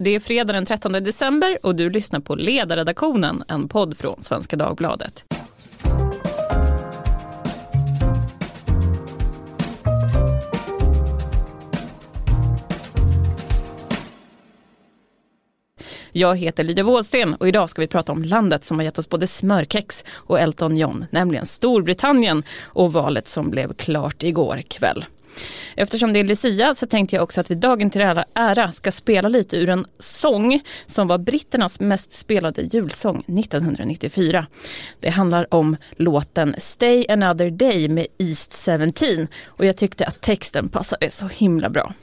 Det är fredag den 13 december och du lyssnar på Ledarredaktionen, en podd från Svenska Dagbladet. Jag heter Lydia Wåhlsten och idag ska vi prata om landet som har gett oss både smörkex och Elton John, nämligen Storbritannien och valet som blev klart igår kväll. Eftersom det är Lucia så tänkte jag också att vi dagen till ära ska spela lite ur en sång som var britternas mest spelade julsång 1994. Det handlar om låten Stay another day med East 17 och jag tyckte att texten passade så himla bra.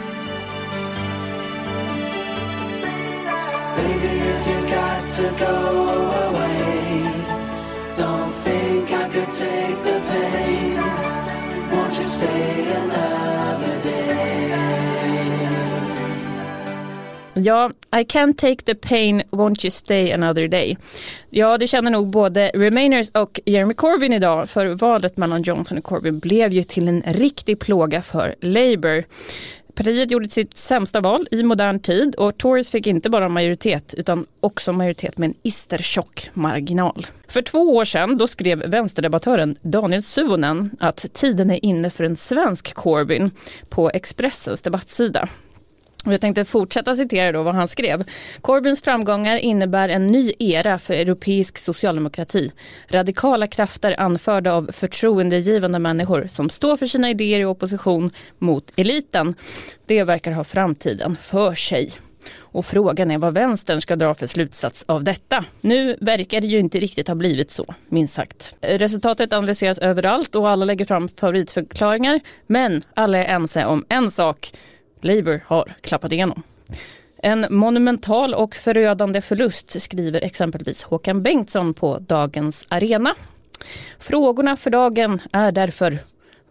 Baby, Ja, I can't take the pain, won't you stay another day? Ja, det känner nog både Remainers och Jeremy Corbyn idag, för valet mellan Johnson och Corbyn blev ju till en riktig plåga för Labour. Partiet gjorde sitt sämsta val i modern tid och Tories fick inte bara majoritet utan också majoritet med en istertjock marginal. För två år sedan då skrev vänsterdebattören Daniel Suonen att tiden är inne för en svensk Corbyn på Expressens debattsida. Och jag tänkte fortsätta citera då vad han skrev. Corbyns framgångar innebär en ny era för europeisk socialdemokrati. Radikala krafter anförda av förtroendegivande människor som står för sina idéer i opposition mot eliten. Det verkar ha framtiden för sig. Och frågan är vad vänstern ska dra för slutsats av detta. Nu verkar det ju inte riktigt ha blivit så, minst sagt. Resultatet analyseras överallt och alla lägger fram favoritförklaringar. Men alla är ense om en sak. Labour har klappat igenom. En monumental och förödande förlust skriver exempelvis Håkan Bengtsson på Dagens Arena. Frågorna för dagen är därför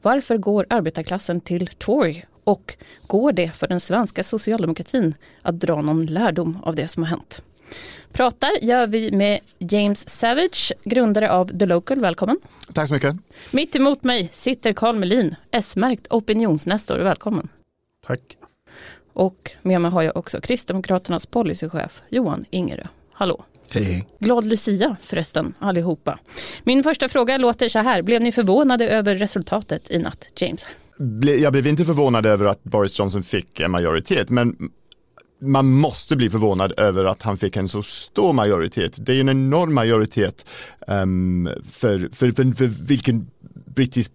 varför går arbetarklassen till Tory och går det för den svenska socialdemokratin att dra någon lärdom av det som har hänt? Pratar gör vi med James Savage, grundare av The Local. Välkommen. Tack så mycket. Mitt emot mig sitter Carl Melin, S-märkt opinionsnestor. Välkommen. Tack. Och med mig har jag också Kristdemokraternas policychef Johan Ingerö. Hallå! Hej. Glad Lucia förresten allihopa. Min första fråga låter så här. Blev ni förvånade över resultatet i natt, James? Jag blev inte förvånad över att Boris Johnson fick en majoritet, men man måste bli förvånad över att han fick en så stor majoritet. Det är en enorm majoritet um, för, för, för, för vilken brittisk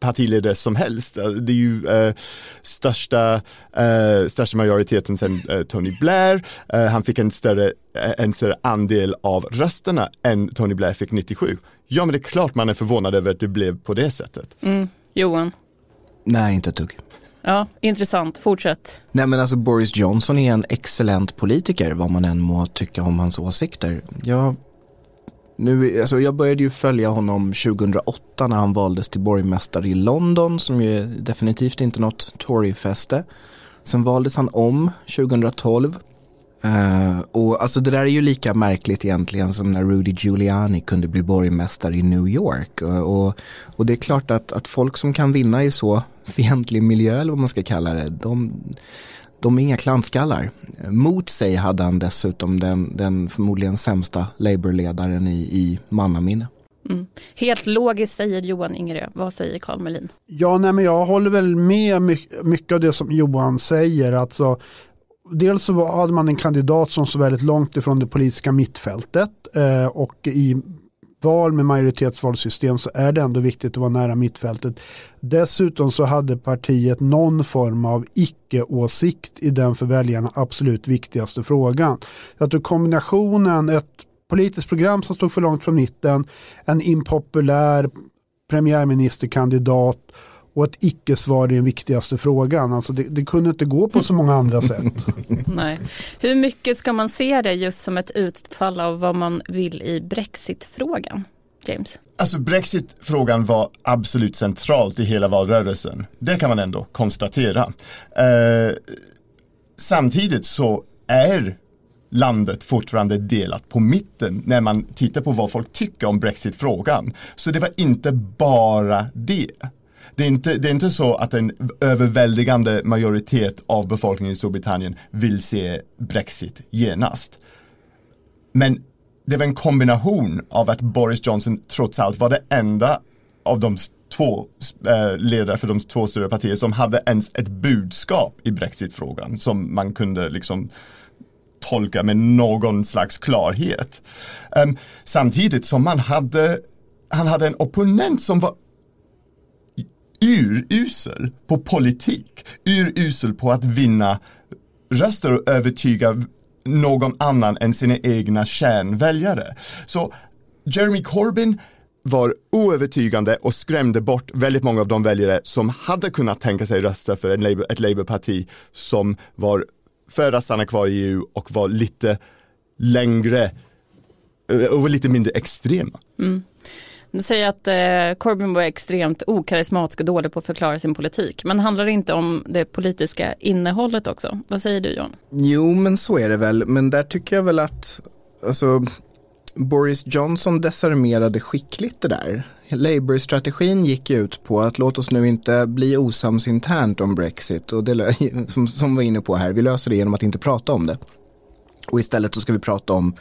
partiledare som helst. Eh, det är ju eh, största, eh, största majoriteten sen eh, Tony Blair. Eh, han fick en större, eh, en större andel av rösterna än Tony Blair fick 97. Ja men det är klart man är förvånad över att det blev på det sättet. Mm. Johan? Nej, inte ett dugg. Ja, intressant. Fortsätt. Nej men alltså Boris Johnson är en excellent politiker vad man än må tycka om hans åsikter. Jag nu, alltså jag började ju följa honom 2008 när han valdes till borgmästare i London som ju är definitivt inte något Tory-fäste. Sen valdes han om 2012. Uh, eh, och alltså det där är ju lika märkligt egentligen som när Rudy Giuliani kunde bli borgmästare i New York. Uh, och, och det är klart att, att folk som kan vinna i så fientlig miljö eller vad man ska kalla det, de, de är inga klantskallar. Mot sig hade han dessutom den, den förmodligen sämsta Labour-ledaren i, i mannaminne. Mm. Helt logiskt säger Johan Ingerö. Vad säger Carl Melin? Ja, nej, men jag håller väl med mycket av det som Johan säger. Alltså, dels så hade man en kandidat som såg väldigt långt ifrån det politiska mittfältet eh, och i val med majoritetsvalsystem så är det ändå viktigt att vara nära mittfältet. Dessutom så hade partiet någon form av icke-åsikt i den för väljarna absolut viktigaste frågan. Jag tror kombinationen, ett politiskt program som stod för långt från mitten, en impopulär premiärministerkandidat och ett icke-svar i den viktigaste frågan. Alltså det, det, kunde inte gå på så många andra sätt. Nej. Hur mycket ska man se det just som ett utfall av vad man vill i Brexit-frågan? James? Alltså Brexit-frågan var absolut centralt i hela valrörelsen. Det kan man ändå konstatera. Eh, samtidigt så är landet fortfarande delat på mitten när man tittar på vad folk tycker om Brexit-frågan. Så det var inte bara det. Det är, inte, det är inte så att en överväldigande majoritet av befolkningen i Storbritannien vill se Brexit genast. Men det var en kombination av att Boris Johnson trots allt var det enda av de två eh, ledare för de två större partier som hade ens ett budskap i Brexit-frågan som man kunde liksom tolka med någon slags klarhet. Um, samtidigt som man hade, han hade en opponent som var urusel på politik, urusel på att vinna röster och övertyga någon annan än sina egna kärnväljare. Så Jeremy Corbyn var oövertygande och skrämde bort väldigt många av de väljare som hade kunnat tänka sig rösta för en Labour, ett Labourparti som var för att stanna kvar i EU och var lite längre eh, och var lite mindre extrema. Mm. Du säger att eh, Corbyn var extremt okarismatisk och dålig på att förklara sin politik. Men handlar det inte om det politiska innehållet också? Vad säger du John? Jo, men så är det väl. Men där tycker jag väl att alltså, Boris Johnson desarmerade skickligt det där. Labour-strategin gick ut på att låt oss nu inte bli osams internt om Brexit och det, som, som var inne på här, vi löser det genom att inte prata om det. Och istället så ska vi prata om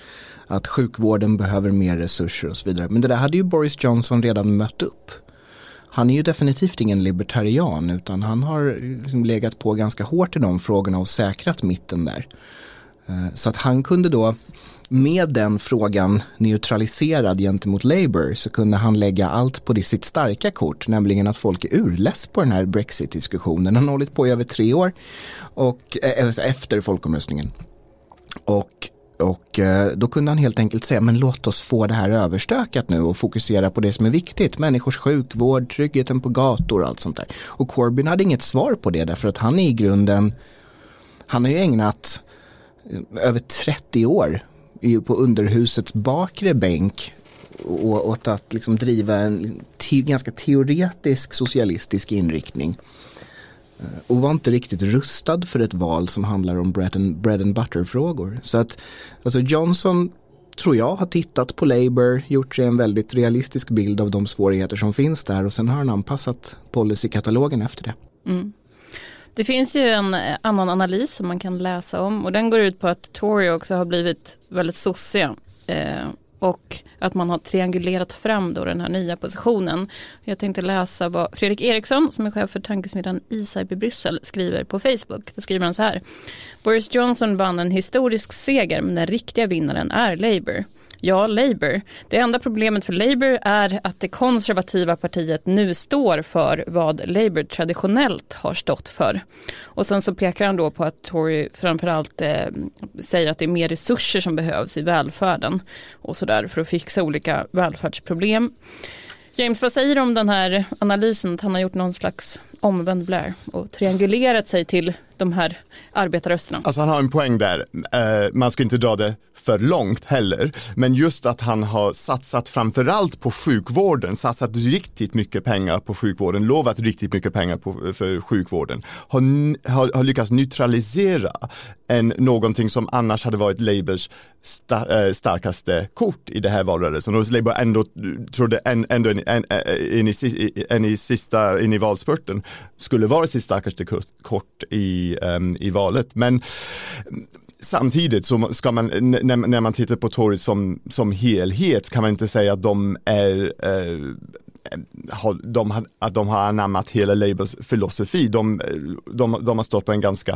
att sjukvården behöver mer resurser och så vidare. Men det där hade ju Boris Johnson redan mött upp. Han är ju definitivt ingen libertarian utan han har liksom legat på ganska hårt i de frågorna och säkrat mitten där. Eh, så att han kunde då med den frågan neutraliserad gentemot Labour så kunde han lägga allt på det sitt starka kort, nämligen att folk är urless på den här Brexit-diskussionen. Den har hållit på i över tre år och, eh, efter folkomröstningen. Och och eh, då kunde han helt enkelt säga, men låt oss få det här överstökat nu och fokusera på det som är viktigt. Människors sjukvård, tryggheten på gator och allt sånt där. Och Corbyn hade inget svar på det därför att han är i grunden, han har ju ägnat eh, över 30 år på underhusets bakre bänk åt att liksom driva en te ganska teoretisk socialistisk inriktning. Eh, och var inte riktigt rustad för ett val som handlar om bread and, bread and butter-frågor. Så att alltså Johnson tror jag har tittat på Labour, gjort sig en väldigt realistisk bild av de svårigheter som finns där och sen har han anpassat policykatalogen efter det. Mm. Det finns ju en eh, annan analys som man kan läsa om och den går ut på att Tory också har blivit väldigt sossiga. Eh, och att man har triangulerat fram då den här nya positionen. Jag tänkte läsa vad Fredrik Eriksson som är chef för tankesmedjan ISAB i Bryssel skriver på Facebook. Då skriver han så här. Boris Johnson vann en historisk seger men den riktiga vinnaren är Labour. Ja, Labour. Det enda problemet för Labour är att det konservativa partiet nu står för vad Labour traditionellt har stått för. Och sen så pekar han då på att Tory framförallt eh, säger att det är mer resurser som behövs i välfärden och sådär för att fixa olika välfärdsproblem. James, vad säger du om den här analysen att han har gjort någon slags omvänd Blair och triangulerat sig till de här arbetarrösterna? Alltså han har en poäng där. Uh, man ska inte dra det för långt heller. Men just att han har satsat framförallt på sjukvården, satsat riktigt mycket pengar på sjukvården, lovat riktigt mycket pengar på, för sjukvården, har, har, har lyckats neutralisera en, någonting som annars hade varit Labours sta, äh, starkaste kort i det här valrörelsen. Och Labour ändå trodde en, ändå in, en, en, i, en i sista, in i valspurten skulle vara sitt starkaste kort i, um, i valet. Men samtidigt så ska man, när, när man tittar på Tories som, som helhet kan man inte säga att de är eh, Eh, de, har, att de har anammat hela Labours filosofi. De, eh, de, de har stått på en ganska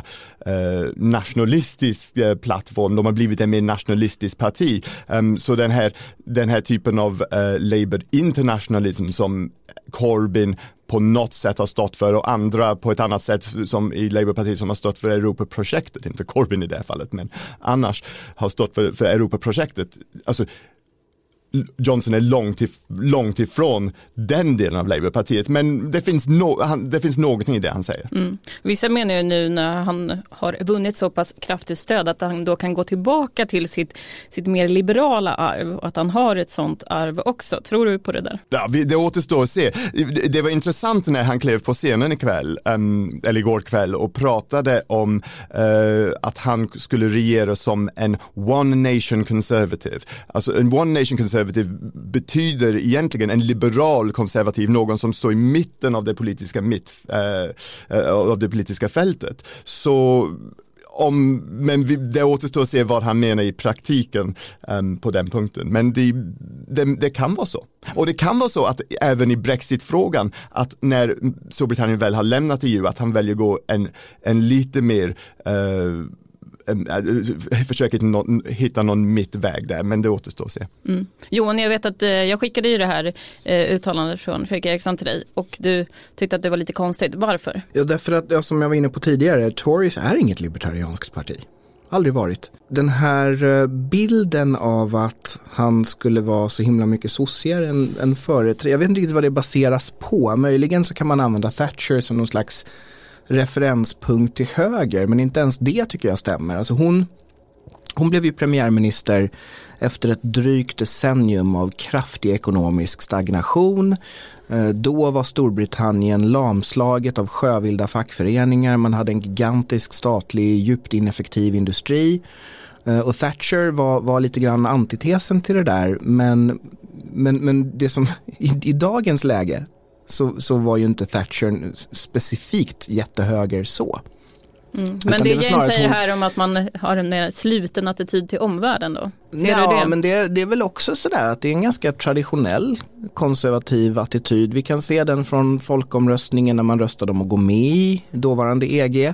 eh, nationalistisk eh, plattform. De har blivit en mer nationalistisk parti. Um, så den här, den här typen av eh, Labour internationalism som Corbyn på något sätt har stått för och andra på ett annat sätt som i Labourpartiet som har stått för Europaprojektet, inte Corbyn i det här fallet men annars har stått för, för Europaprojektet. Alltså Johnson är långt, if, långt ifrån den delen av Labourpartiet. Men det finns, no, han, det finns någonting i det han säger. Mm. Vissa menar ju nu när han har vunnit så pass kraftigt stöd att han då kan gå tillbaka till sitt, sitt mer liberala arv och att han har ett sånt arv också. Tror du på det där? Ja, det återstår att se. Det var intressant när han klev på scenen ikväll, eller igår kväll och pratade om uh, att han skulle regera som en one nation conservative. Alltså en one nation conservative konservativ betyder egentligen en liberal konservativ, någon som står i mitten av det politiska, mitt, eh, eh, av det politiska fältet. Så om, men vi, det återstår att se vad han menar i praktiken um, på den punkten. Men det, det, det, kan vara så. Och det kan vara så att även i Brexit-frågan, att när Storbritannien väl har lämnat EU, att han väljer gå en, en lite mer uh, försöker hitta någon mittväg där, men det återstår att se. Mm. Johan, jag vet att eh, jag skickade ju det här eh, uttalandet från Fredrik Eriksson till dig och du tyckte att det var lite konstigt. Varför? Ja, därför att, ja, som jag var inne på tidigare, Tories är inget libertarianskt parti. Aldrig varit. Den här eh, bilden av att han skulle vara så himla mycket sossigare än, än företrädare, jag vet inte riktigt vad det baseras på. Möjligen så kan man använda Thatcher som någon slags referenspunkt till höger, men inte ens det tycker jag stämmer. Alltså hon, hon blev ju premiärminister efter ett drygt decennium av kraftig ekonomisk stagnation. Eh, då var Storbritannien lamslaget av sjövilda fackföreningar, man hade en gigantisk statlig djupt ineffektiv industri. Eh, och Thatcher var, var lite grann antitesen till det där, men, men, men det som i, i dagens läge så, så var ju inte Thatcher specifikt jättehöger så. Mm. Men det, det Jane säger hon... här om att man har en mer sluten attityd till omvärlden då? Ser ja, det? men det, det, är väl också sådär att det är en ganska traditionell konservativ attityd. Vi kan se den från folkomröstningen när man röstade om att gå med i dåvarande EG.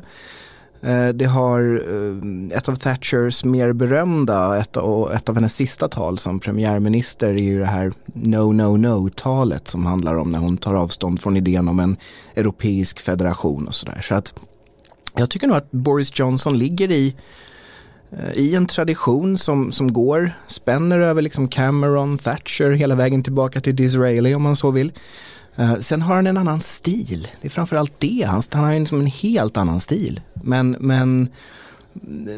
Eh, det har eh, ett av Thatchers mer berömda, ett, och ett av hennes sista tal som premiärminister är ju det här No, no, no-talet som handlar om när hon tar avstånd från idén om en europeisk federation och sådär. Så att jag tycker nog att Boris Johnson ligger i, eh, i en tradition som, som går, spänner över liksom Cameron, Thatcher, hela vägen tillbaka till Disraeli om man så vill. Eh, sen har han en annan stil. Det är framförallt det. Han, han har liksom en helt annan stil. Men, men,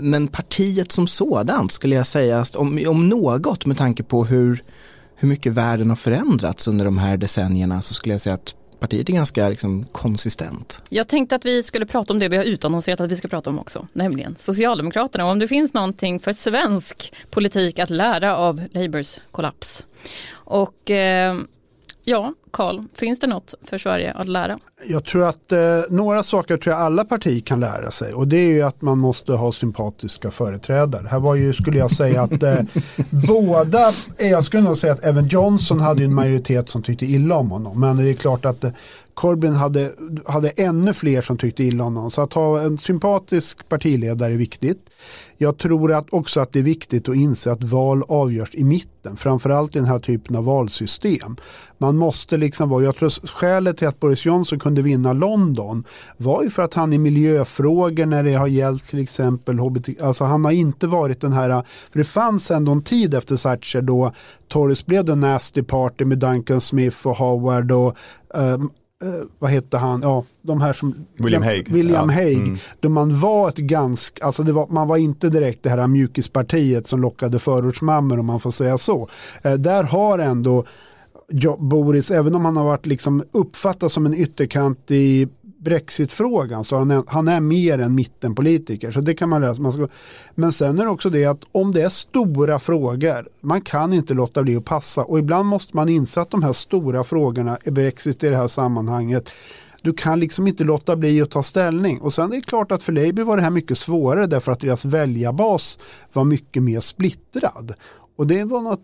men partiet som sådant skulle jag säga, om, om något med tanke på hur, hur mycket världen har förändrats under de här decennierna så skulle jag säga att partiet är ganska liksom, konsistent. Jag tänkte att vi skulle prata om det vi har utannonserat att vi ska prata om också, nämligen Socialdemokraterna. Och om det finns någonting för svensk politik att lära av Labours kollaps. Och eh, Ja, Karl, finns det något för Sverige att lära? Jag tror att eh, några saker tror jag alla partier kan lära sig och det är ju att man måste ha sympatiska företrädare. Här var ju, skulle jag säga att eh, båda, jag skulle nog säga att även Johnson hade en majoritet som tyckte illa om honom. Men det är klart att eh, Corbyn hade, hade ännu fler som tyckte illa om honom. Så att ha en sympatisk partiledare är viktigt. Jag tror att också att det är viktigt att inse att val avgörs i mitten, framförallt i den här typen av valsystem. Man måste liksom vara, jag tror skälet till att Boris Johnson kunde vinna London var ju för att han i miljöfrågor när det har gällt till exempel HBT, alltså han har inte varit den här, för det fanns ändå en tid efter Thatcher då Tories blev the nasty party med Duncan Smith och Howard och um, eh, vad hette han, ja, de här som William Hague. William ja. Hague mm. Då man var ett ganska, alltså var, man var inte direkt det här mjukispartiet som lockade förortsmammor om man får säga så. Eh, där har ändå Boris, även om han har varit liksom uppfattat som en ytterkant i Brexitfrågan så han är, han är mer än mittenpolitiker. Så det kan man läsa. Man ska, men sen är det också det att om det är stora frågor, man kan inte låta bli att passa. Och ibland måste man inse att de här stora frågorna, är Brexit i det här sammanhanget, du kan liksom inte låta bli att ta ställning. Och sen är det klart att för Labour var det här mycket svårare därför att deras väljarbas var mycket mer splittrad. Och det var något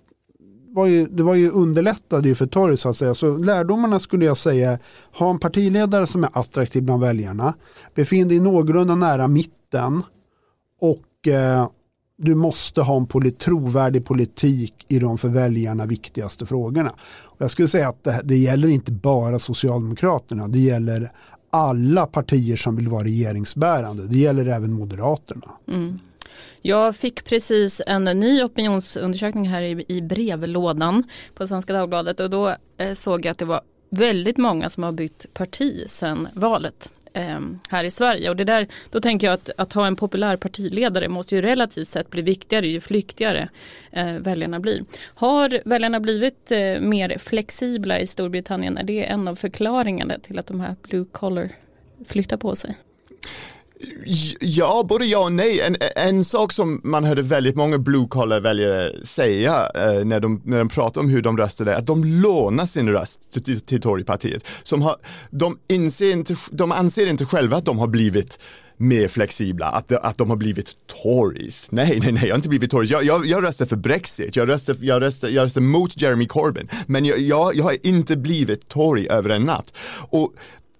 var ju, det var ju underlättade ju för torg så att säga. Så lärdomarna skulle jag säga, ha en partiledare som är attraktiv bland väljarna, befinn dig någorlunda nära mitten och eh, du måste ha en polit, trovärdig politik i de för väljarna viktigaste frågorna. Och jag skulle säga att det, det gäller inte bara Socialdemokraterna, det gäller alla partier som vill vara regeringsbärande. Det gäller även Moderaterna. Mm. Jag fick precis en ny opinionsundersökning här i, i brevlådan på Svenska Dagbladet och då eh, såg jag att det var väldigt många som har bytt parti sedan valet eh, här i Sverige. Och det där, då tänker jag att, att ha en populär partiledare måste ju relativt sett bli viktigare ju flyktigare eh, väljarna blir. Har väljarna blivit eh, mer flexibla i Storbritannien? Är det en av förklaringarna till att de här blue collar flyttar på sig? Ja, både ja och nej. En, en sak som man hörde väldigt många blue collar väljare säga eh, när, de, när de pratade om hur de röstade, att de lånar sin röst till, till, till Torypartiet. Som har, de, inser inte, de anser inte själva att de har blivit mer flexibla, att, att de har blivit Tories. Nej, nej, nej, jag har inte blivit Tories. Jag, jag, jag röstar för Brexit, jag röstar, jag, röstar, jag röstar mot Jeremy Corbyn, men jag, jag, jag har inte blivit Tory över en natt. Och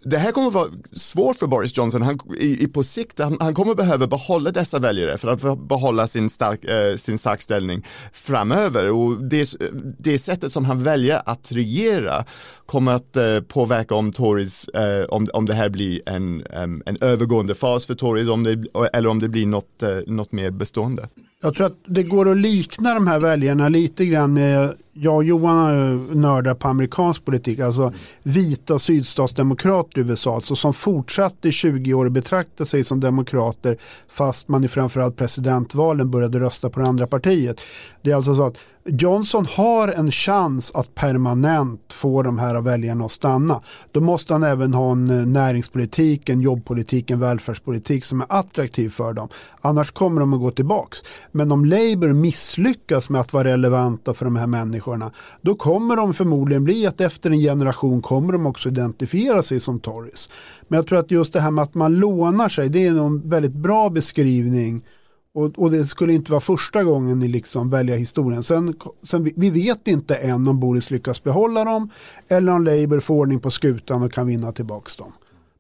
det här kommer att vara svårt för Boris Johnson. Han, i, i på sikt, han, han, kommer behöva behålla dessa väljare för att behålla sin, stark, eh, sin stark ställning framöver. Och det, det sättet som han väljer att regera kommer att eh, påverka om Tories, eh, om, om det här blir en, en, en övergående fas för Tories om det, eller om det blir något, eh, något mer bestående. Jag tror att det går att likna de här väljarna lite grann med, jag och Johan har nördar på amerikansk politik, alltså vita sydstatsdemokrater i USA, alltså som fortsatte i 20 år betrakta sig som demokrater fast man i framförallt presidentvalen började rösta på det andra partiet. Det är alltså så att Johnson har en chans att permanent få de här väljarna att stanna. Då måste han även ha en eh, näringspolitik, en jobbpolitik, en välfärdspolitik som är attraktiv för dem. Annars kommer de att gå tillbaks. Men om Labour misslyckas med att vara relevanta för de här människorna då kommer de förmodligen bli att efter en generation kommer de också identifiera sig som Tories. Men jag tror att just det här med att man lånar sig det är en väldigt bra beskrivning och, och, det skulle inte vara första gången ni liksom väljer historien. Sen, sen, vi vet inte än om Boris lyckas behålla dem eller om Labour får ordning på skutan och kan vinna tillbaka dem.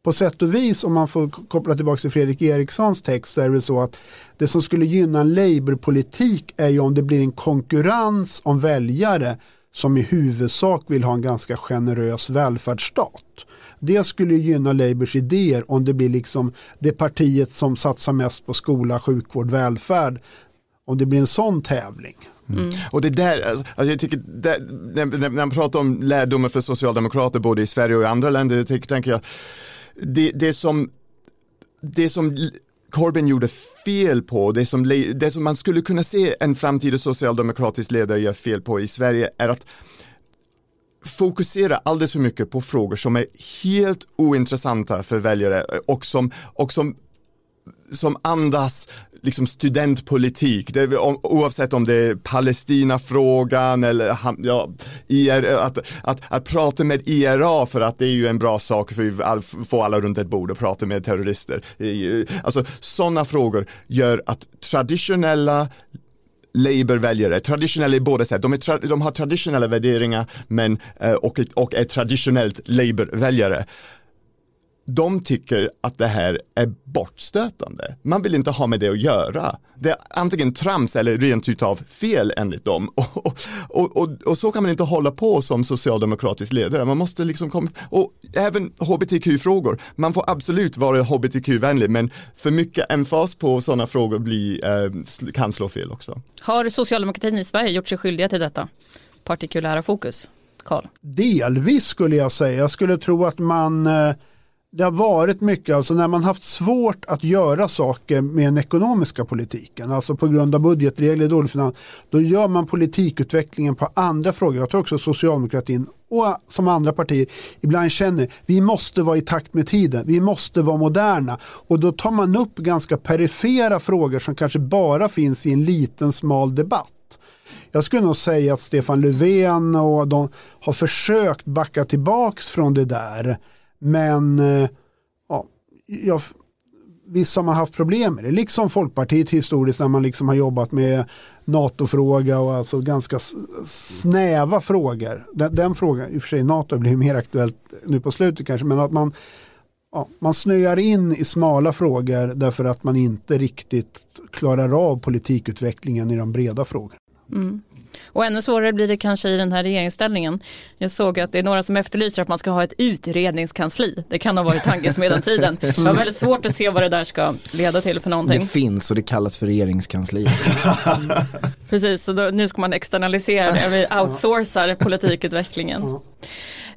På sätt och vis, om man får koppla tillbaka till Fredrik Erikssons text, så är det så att det som skulle gynna en Labour-politik är ju om det blir en konkurrens om väljare som i huvudsak vill ha en ganska generös välfärdsstat. Det skulle gynna Labours idéer om det blir liksom det partiet som satsar mest på skola, sjukvård, välfärd. Om det blir en sån tävling. Mm. Och det där, alltså, alltså jag tycker, där, när, när, man pratar om lärdomar för socialdemokrater både i Sverige och i andra länder, jag tänker, tänker jag, det, det som, det som Corbyn gjorde fel på, det som, det som man skulle kunna se en framtida socialdemokratisk ledare göra fel på i Sverige är att fokusera alldeles för mycket på frågor som är helt ointressanta för väljare och som, och som som andas liksom studentpolitik, det, oavsett om det är Palestinafrågan eller ja, IR, att, att, att prata med IRA för att det är ju en bra sak för att få alla runt ett bord och prata med terrorister. Alltså sådana frågor gör att traditionella Labour-väljare, traditionella i båda sätt, de, är de har traditionella värderingar men, eh, och, och är traditionellt Labour-väljare de tycker att det här är bortstötande. Man vill inte ha med det att göra. Det är antingen trams eller rent utav fel enligt dem. Och, och, och, och, så kan man inte hålla på som socialdemokratisk ledare. Man måste liksom komma, och även hbtq-frågor. Man får absolut vara hbtq-vänlig men för mycket emfas på sådana frågor blir, eh, kan slå fel också. Har socialdemokratin i Sverige gjort sig skyldiga till detta partikulära fokus? Carl? Delvis skulle jag säga. Jag skulle tro att man eh, det har varit mycket, alltså när man haft svårt att göra saker med den ekonomiska politiken, alltså på grund av budgetregler, dålig finans, då gör man politikutvecklingen på andra frågor. Jag tror också socialdemokratin och som andra partier ibland känner vi måste vara i takt med tiden, vi måste vara moderna och då tar man upp ganska perifera frågor som kanske bara finns i en liten smal debatt. Jag skulle nog säga att Stefan Löfven och de har försökt backa tillbaks från det där men eh, ja, jag, visst har man haft problem med det. Liksom Folkpartiet historiskt när man liksom har jobbat med NATO-fråga och alltså ganska snäva frågor. Den, den frågan, i och för sig NATO blir mer aktuellt nu på slutet kanske, men att man, ja, man snöar in i smala frågor därför att man inte riktigt klarar av politikutvecklingen i de breda frågorna. Mm. Och ännu svårare blir det kanske i den här regeringsställningen. Jag såg att det är några som efterlyser att man ska ha ett utredningskansli. Det kan ha varit tankesmedjan tiden. Det var väldigt svårt att se vad det där ska leda till för någonting. Det finns och det kallas för regeringskansli. Precis, så då, nu ska man externalisera det, vi outsourcar politikutvecklingen.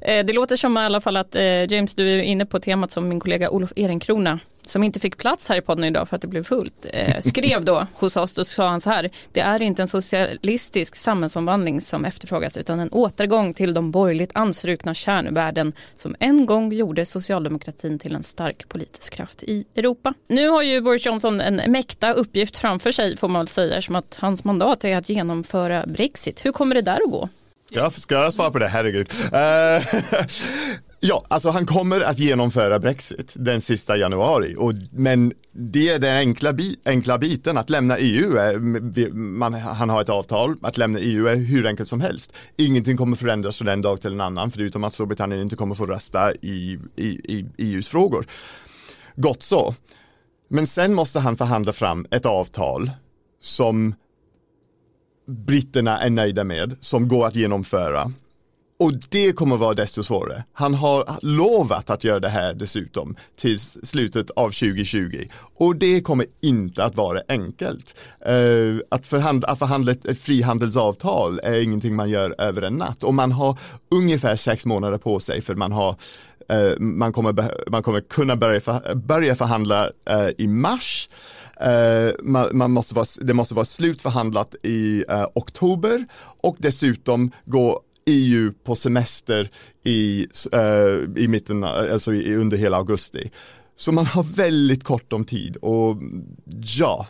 Eh, det låter som i alla fall att eh, James, du är inne på temat som min kollega Olof Ehrenkrona som inte fick plats här i podden idag för att det blev fullt, eh, skrev då hos oss, då sa han så här, det är inte en socialistisk samhällsomvandling som efterfrågas utan en återgång till de borgerligt anstrukna kärnvärden som en gång gjorde socialdemokratin till en stark politisk kraft i Europa. Nu har ju Boris Johnson en mäkta uppgift framför sig får man väl säga, som att hans mandat är att genomföra Brexit. Hur kommer det där att gå? Ja, ska jag svara på det? Herregud. Uh, ja, alltså han kommer att genomföra Brexit den sista januari. Och, men det är den enkla, bi enkla biten, att lämna EU, är, man, han har ett avtal, att lämna EU är hur enkelt som helst. Ingenting kommer förändras från en dag till en annan, förutom att Storbritannien inte kommer få rösta i, i, i EUs frågor. Gott så. Men sen måste han förhandla fram ett avtal som britterna är nöjda med, som går att genomföra. Och det kommer vara desto svårare. Han har lovat att göra det här dessutom till slutet av 2020. Och det kommer inte att vara enkelt. Uh, att, förhandla, att förhandla ett frihandelsavtal är ingenting man gör över en natt. Och man har ungefär sex månader på sig för man har uh, man, kommer, man kommer kunna börja, för, börja förhandla uh, i mars. Uh, man, man, måste vara, det måste vara slutförhandlat i uh, oktober och dessutom gå EU på semester i, uh, i mitten, alltså i, under hela augusti. Så man har väldigt kort om tid och ja,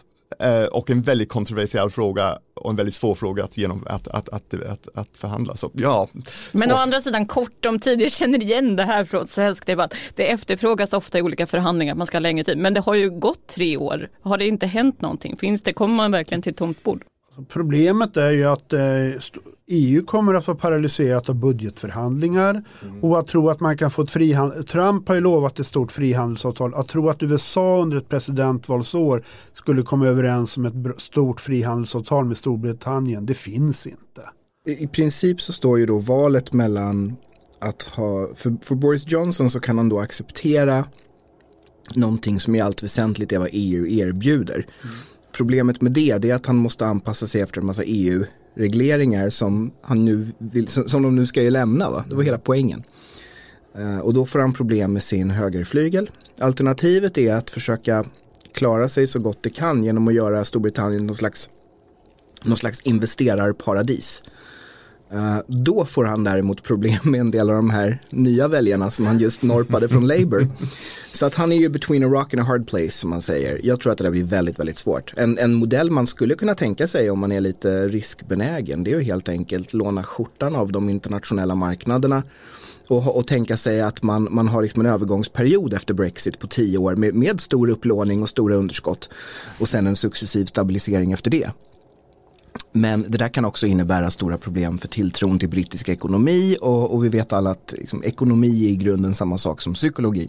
och en väldigt kontroversiell fråga och en väldigt svår fråga att, genom, att, att, att, att, att förhandla. Så, ja, Men svårt. å andra sidan kort om tid, jag känner igen det här från svensk debatt. Det efterfrågas ofta i olika förhandlingar att man ska ha längre tid, men det har ju gått tre år. Har det inte hänt någonting? Finns det, kommer man verkligen till tomt bord? Problemet är ju att EU eh, e kommer att vara paralyserat av budgetförhandlingar mm. och att tro att man kan få ett frihandel. Trump har ju lovat ett stort frihandelsavtal. Att tro att USA under ett presidentvalsår skulle komma överens om ett stort frihandelsavtal med Storbritannien, det finns inte. I princip så står ju då valet mellan att ha, för, för Boris Johnson så kan han då acceptera någonting som i allt väsentligt är vad EU erbjuder. Mm. Problemet med det, det är att han måste anpassa sig efter en massa EU-regleringar som, han nu vill, som, som de nu ska ju lämna. Va? Det var hela poängen. Eh, och då får han problem med sin högerflygel. Alternativet är att försöka klara sig så gott det kan genom att göra Storbritannien någon slags, någon slags investerarparadis. Eh, då får han däremot problem med en del av de här nya väljarna som han just norpade från Labour. Så att han är ju between a rock and a hard place som man säger. Jag tror att det där blir väldigt, väldigt svårt. En, en modell man skulle kunna tänka sig om man är lite riskbenägen det är ju helt enkelt låna skjortan av de internationella marknaderna och, och tänka sig att man, man har liksom en övergångsperiod efter Brexit på tio år med, med stor upplåning och stora underskott och sen en successiv stabilisering efter det. Men det där kan också innebära stora problem för tilltron till brittisk ekonomi och, och vi vet alla att liksom, ekonomi är i grunden samma sak som psykologi.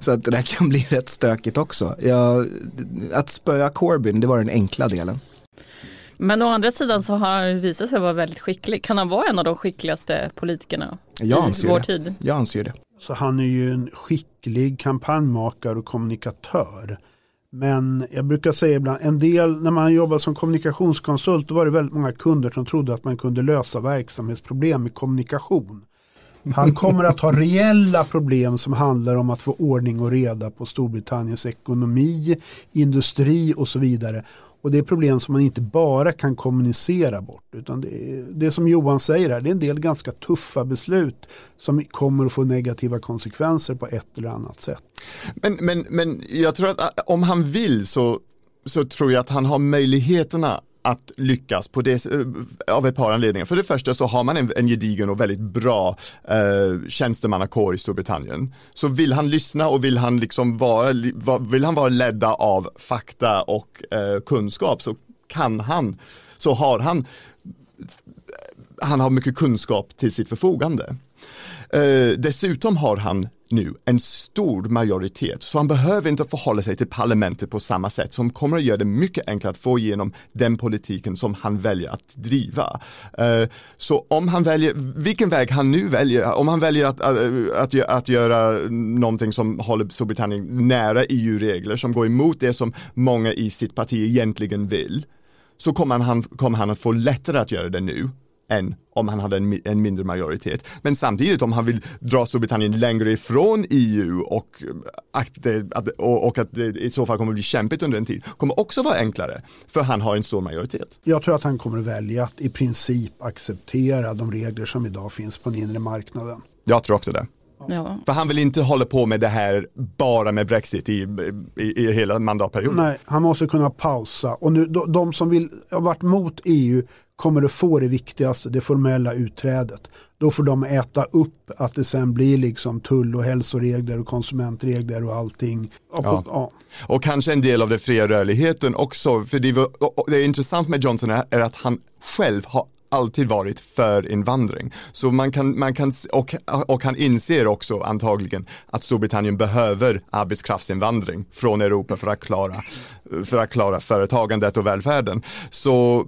Så att det där kan bli rätt stökigt också. Ja, att spöa Corbyn, det var den enkla delen. Men å andra sidan så har han visat sig vara väldigt skicklig. Kan han vara en av de skickligaste politikerna jag i vår det. tid? Jag anser det. Så han är ju en skicklig kampanjmakare och kommunikatör. Men jag brukar säga ibland, en del när man jobbar som kommunikationskonsult då var det väldigt många kunder som trodde att man kunde lösa verksamhetsproblem med kommunikation. Han kommer att ha reella problem som handlar om att få ordning och reda på Storbritanniens ekonomi, industri och så vidare. Och det är problem som man inte bara kan kommunicera bort. Utan det är, det som Johan säger här, det är en del ganska tuffa beslut som kommer att få negativa konsekvenser på ett eller annat sätt. Men, men, men jag tror att eh, om han vill så, så tror jag att han har möjligheterna att lyckas på det, eh, av ett par anledningar. För det första så har man en, en gedigen och väldigt bra eh, tjänstemannakår i Storbritannien. Så vill han lyssna och vill han liksom vara, vill han vara ledda av fakta och eh, kunskap så kan han, så har han, han har mycket kunskap till sitt förfogande. Eh, dessutom har han nu en stor majoritet, så han behöver inte förhålla sig till parlamentet på samma sätt som kommer att göra det mycket enklare att få igenom den politiken som han väljer att driva. Eh, så om han väljer, vilken väg han nu väljer, om han väljer att, att, att, att göra någonting som håller Storbritannien nära EU-regler, som går emot det som många i sitt parti egentligen vill, så kommer han, kommer han att få lättare att göra det nu än om han hade en, en, mindre majoritet. Men samtidigt om han vill dra Storbritannien längre ifrån EU och att, det, att, och, och att det i så fall kommer bli kämpigt under en tid, kommer också vara enklare för han har en stor majoritet. Jag tror att han kommer välja att i princip acceptera de regler som idag finns på den inre marknaden. Jag tror också det. Ja. För han vill inte hålla på med det här bara med Brexit i, i, i hela mandatperioden. Nej, han måste kunna pausa. Och nu, de, de som vill, har varit mot EU kommer att få det viktigaste, det formella utträdet. Då får de äta upp att det sen blir liksom tull och hälsoregler och konsumentregler och allting. Ja. ja. och kanske en del av den fria rörligheten också. För det, var, det är intressant med Johnson är att han själv har alltid varit för invandring. Så man kan, man kan och, och han inser också antagligen att Storbritannien behöver arbetskraftsinvandring från Europa för att klara, för att klara företagandet och välfärden. Så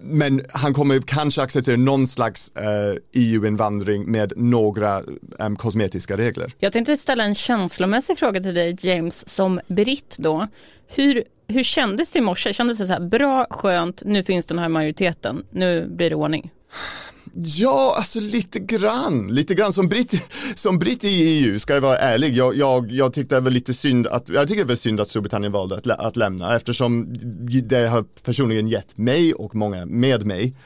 men han kommer kanske acceptera någon slags eh, EU-invandring med några eh, kosmetiska regler. Jag tänkte ställa en känslomässig fråga till dig James som britt då. Hur, hur kändes det i morse? Kändes det så här bra, skönt, nu finns den här majoriteten, nu blir det ordning? Ja, alltså lite grann. Lite grann som britt, som britt i EU, ska jag vara ärlig. Jag, jag, jag tyckte det var lite synd att, jag tycker det var synd att Storbritannien valde att, att lämna eftersom det har personligen gett mig och många med mig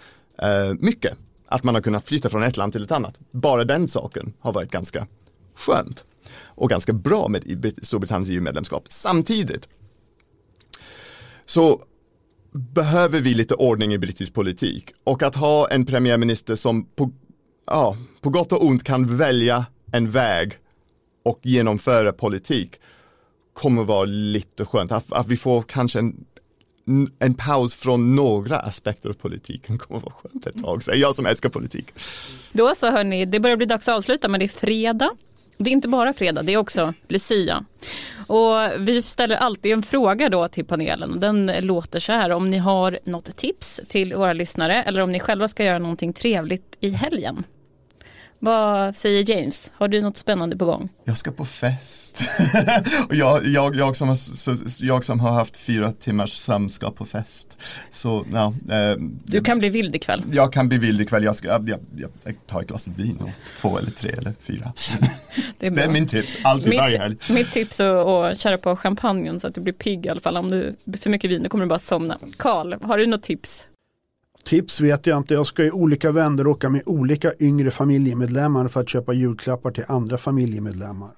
eh, mycket. Att man har kunnat flytta från ett land till ett annat. Bara den saken har varit ganska skönt och ganska bra med Storbritanniens EU-medlemskap. Samtidigt så behöver vi lite ordning i brittisk politik och att ha en premiärminister som på, ja, på gott och ont kan välja en väg och genomföra politik kommer vara lite skönt. Att, att vi får kanske en, en paus från några aspekter av politiken kommer vara skönt ett tag, Så jag som älskar politik. Då så hörni, det börjar bli dags att avsluta men det är fredag. Det är inte bara fredag, det är också Lucia. Och vi ställer alltid en fråga då till panelen. Den låter så här, om ni har något tips till våra lyssnare eller om ni själva ska göra någonting trevligt i helgen. Vad säger James? Har du något spännande på gång? Jag ska på fest. och jag, jag, jag, som har, jag som har haft fyra timmars sömn på fest. Så, ja, eh, du kan bli vild ikväll. Jag kan bli vild ikväll. Jag, ska, jag, jag, jag tar ett glas vin och två eller tre eller fyra. Det är, det är min tips, alltid varje helg. Mitt tips är att köra på champagnen så att du blir pigg i alla fall. Om du för mycket vin då kommer du bara somna. Karl, har du något tips? Tips vet jag inte. Jag ska i olika vändor åka med olika yngre familjemedlemmar för att köpa julklappar till andra familjemedlemmar.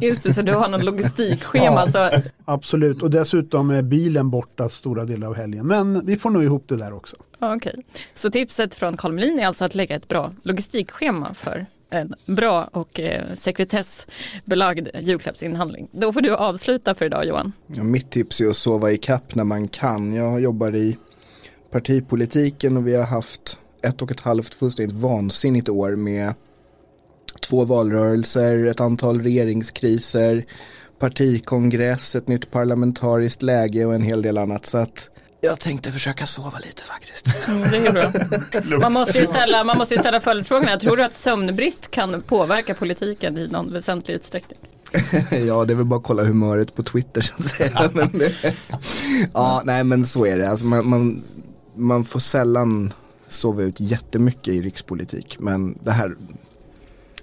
Just det, så du har någon logistikschema. ja, så... Absolut, och dessutom är bilen borta stora delar av helgen. Men vi får nog ihop det där också. Okej, okay. så tipset från Carl Melin är alltså att lägga ett bra logistikschema för en bra och eh, sekretessbelagd julklappsinhandling. Då får du avsluta för idag Johan. Ja, mitt tips är att sova i kapp när man kan. Jag jobbar i partipolitiken och vi har haft ett och ett halvt fullständigt vansinnigt år med två valrörelser, ett antal regeringskriser, partikongress, ett nytt parlamentariskt läge och en hel del annat. Så att jag tänkte försöka sova lite faktiskt. Mm, det är bra. Man måste ju ställa, man måste ju ställa följdfrågorna. Tror du att sömnbrist kan påverka politiken i någon väsentlig utsträckning? ja, det är väl bara att kolla humöret på Twitter så att säga. men, ja, nej men så är det. Alltså, man, man, man får sällan sova ut jättemycket i rikspolitik. Men det här,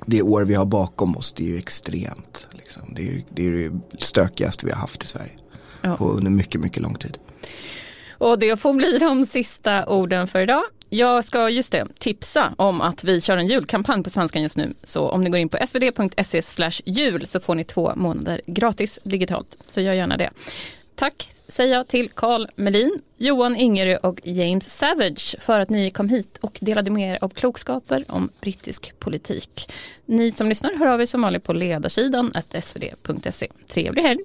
det år vi har bakom oss, det är ju extremt. Liksom. Det, är, det är det stökigaste vi har haft i Sverige. Ja. På under mycket, mycket lång tid. Och det får bli de sista orden för idag. Jag ska just det, tipsa om att vi kör en julkampanj på Svenskan just nu. Så om ni går in på svd.se jul så får ni två månader gratis digitalt. Så gör gärna det. Tack säger jag till Carl Melin, Johan Ingerö och James Savage för att ni kom hit och delade med er av klokskaper om brittisk politik. Ni som lyssnar hör av er som vanligt på ledarsidan svd.se. Trevlig helg!